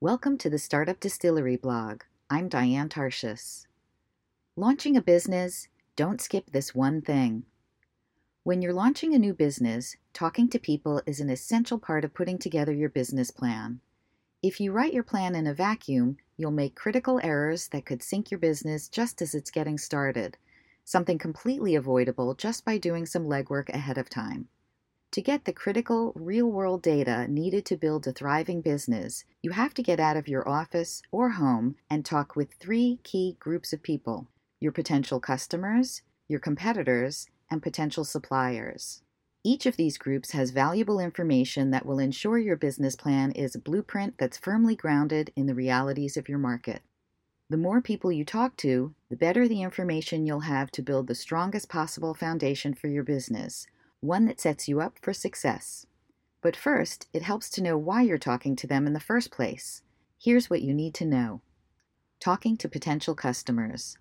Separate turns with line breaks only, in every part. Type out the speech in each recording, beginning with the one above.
Welcome to the Startup Distillery blog. I'm Diane Tarshis. Launching a business, don't skip this one thing. When you're launching a new business, talking to people is an essential part of putting together your business plan. If you write your plan in a vacuum, you'll make critical errors that could sink your business just as it's getting started, something completely avoidable just by doing some legwork ahead of time. To get the critical, real world data needed to build a thriving business, you have to get out of your office or home and talk with three key groups of people your potential customers, your competitors, and potential suppliers. Each of these groups has valuable information that will ensure your business plan is a blueprint that's firmly grounded in the realities of your market. The more people you talk to, the better the information you'll have to build the strongest possible foundation for your business one that sets you up for success. But first, it helps to know why you're talking to them in the first place. Here's what you need to know Talking to potential customers.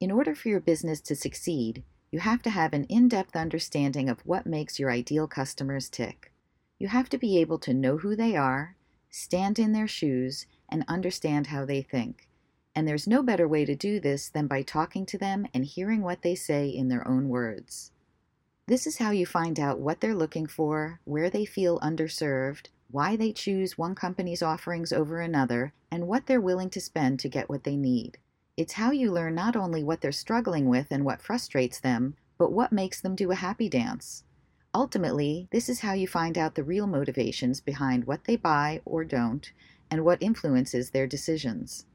In order for your business to succeed, you have to have an in depth understanding of what makes your ideal customers tick. You have to be able to know who they are, stand in their shoes, and understand how they think. And there's no better way to do this than by talking to them and hearing what they say in their own words. This is how you find out what they're looking for, where they feel underserved, why they choose one company's offerings over another, and what they're willing to spend to get what they need. It's how you learn not only what they're struggling with and what frustrates them, but what makes them do a happy dance. Ultimately, this is how you find out the real motivations behind what they buy or don't, and what influences their decisions.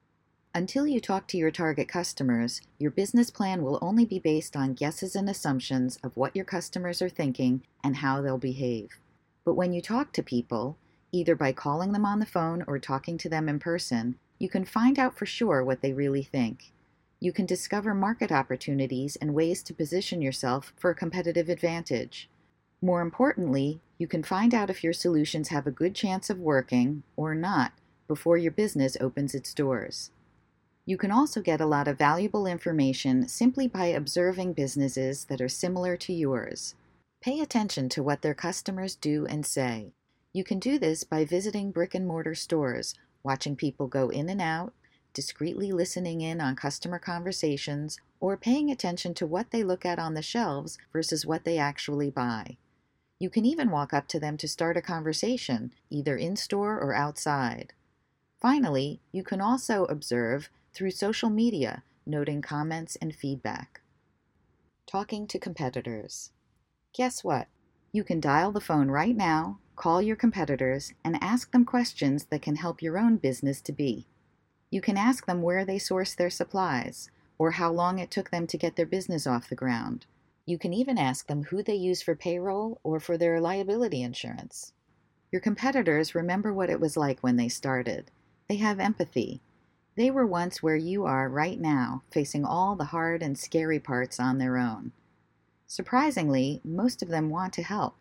Until you talk to your target customers, your business plan will only be based on guesses and assumptions of what your customers are thinking and how they'll behave. But when you talk to people, either by calling them on the phone or talking to them in person, you can find out for sure what they really think. You can discover market opportunities and ways to position yourself for a competitive advantage. More importantly, you can find out if your solutions have a good chance of working or not before your business opens its doors. You can also get a lot of valuable information simply by observing businesses that are similar to yours. Pay attention to what their customers do and say. You can do this by visiting brick and mortar stores, watching people go in and out, discreetly listening in on customer conversations, or paying attention to what they look at on the shelves versus what they actually buy. You can even walk up to them to start a conversation, either in store or outside. Finally, you can also observe through social media, noting comments and feedback. Talking to competitors. Guess what? You can dial the phone right now, call your competitors, and ask them questions that can help your own business to be. You can ask them where they source their supplies, or how long it took them to get their business off the ground. You can even ask them who they use for payroll or for their liability insurance. Your competitors remember what it was like when they started. They have empathy, they were once where you are right now, facing all the hard and scary parts on their own. Surprisingly, most of them want to help.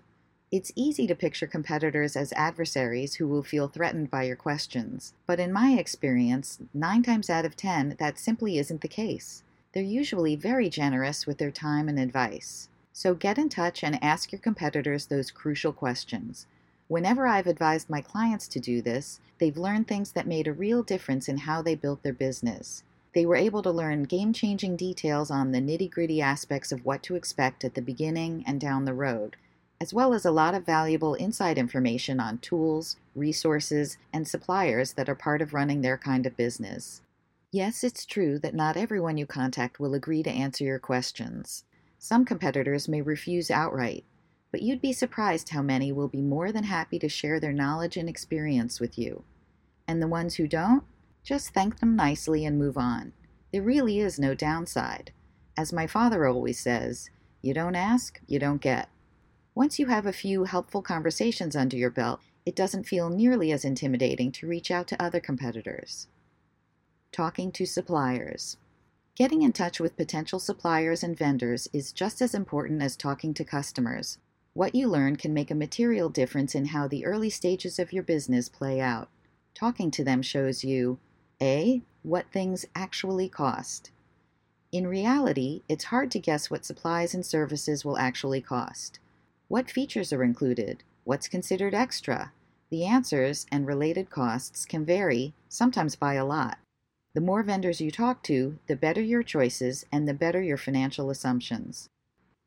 It's easy to picture competitors as adversaries who will feel threatened by your questions, but in my experience, nine times out of ten, that simply isn't the case. They're usually very generous with their time and advice. So get in touch and ask your competitors those crucial questions. Whenever I've advised my clients to do this, they've learned things that made a real difference in how they built their business. They were able to learn game changing details on the nitty gritty aspects of what to expect at the beginning and down the road, as well as a lot of valuable inside information on tools, resources, and suppliers that are part of running their kind of business. Yes, it's true that not everyone you contact will agree to answer your questions. Some competitors may refuse outright, but you'd be surprised how many will be more than happy to share their knowledge and experience with you. And the ones who don't, just thank them nicely and move on. There really is no downside. As my father always says, you don't ask, you don't get. Once you have a few helpful conversations under your belt, it doesn't feel nearly as intimidating to reach out to other competitors. Talking to suppliers. Getting in touch with potential suppliers and vendors is just as important as talking to customers. What you learn can make a material difference in how the early stages of your business play out. Talking to them shows you A. What things actually cost. In reality, it's hard to guess what supplies and services will actually cost. What features are included? What's considered extra? The answers and related costs can vary, sometimes by a lot. The more vendors you talk to, the better your choices and the better your financial assumptions.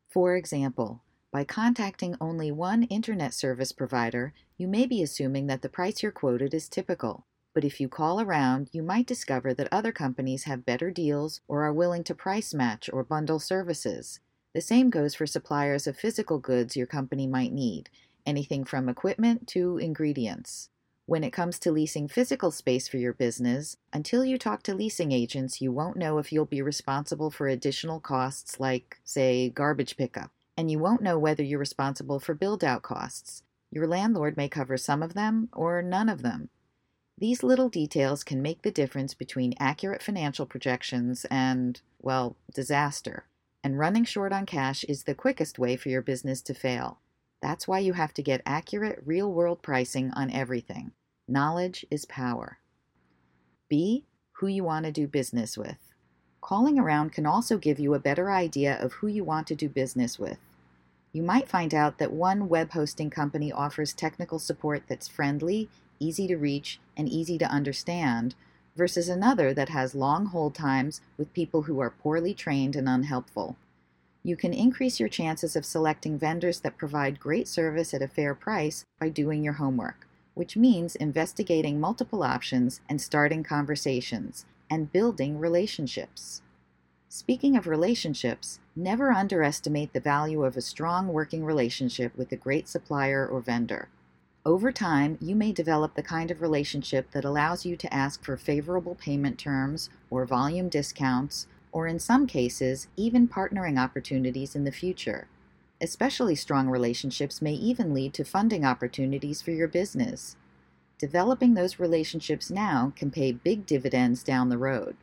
For example, by contacting only one internet service provider, you may be assuming that the price you're quoted is typical. But if you call around, you might discover that other companies have better deals or are willing to price match or bundle services. The same goes for suppliers of physical goods your company might need, anything from equipment to ingredients. When it comes to leasing physical space for your business, until you talk to leasing agents, you won't know if you'll be responsible for additional costs like, say, garbage pickup. And you won't know whether you're responsible for build out costs. Your landlord may cover some of them or none of them. These little details can make the difference between accurate financial projections and, well, disaster. And running short on cash is the quickest way for your business to fail. That's why you have to get accurate, real world pricing on everything. Knowledge is power. B. Who you want to do business with. Calling around can also give you a better idea of who you want to do business with. You might find out that one web hosting company offers technical support that's friendly, easy to reach, and easy to understand, versus another that has long hold times with people who are poorly trained and unhelpful you can increase your chances of selecting vendors that provide great service at a fair price by doing your homework, which means investigating multiple options and starting conversations and building relationships. Speaking of relationships, never underestimate the value of a strong working relationship with a great supplier or vendor. Over time, you may develop the kind of relationship that allows you to ask for favorable payment terms or volume discounts or in some cases, even partnering opportunities in the future. Especially strong relationships may even lead to funding opportunities for your business. Developing those relationships now can pay big dividends down the road.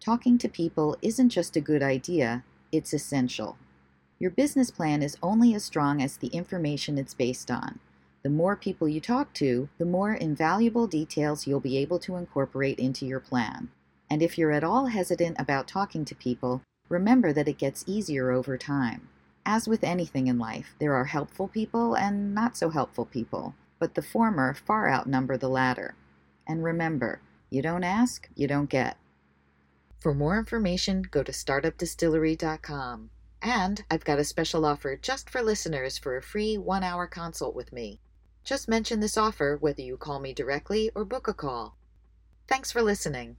Talking to people isn't just a good idea, it's essential. Your business plan is only as strong as the information it's based on. The more people you talk to, the more invaluable details you'll be able to incorporate into your plan. And if you're at all hesitant about talking to people, remember that it gets easier over time. As with anything in life, there are helpful people and not so helpful people, but the former far outnumber the latter. And remember, you don't ask, you don't get. For more information, go to startupdistillery.com. And I've got a special offer just for listeners for a free one hour consult with me. Just mention this offer whether you call me directly or book a call. Thanks for listening.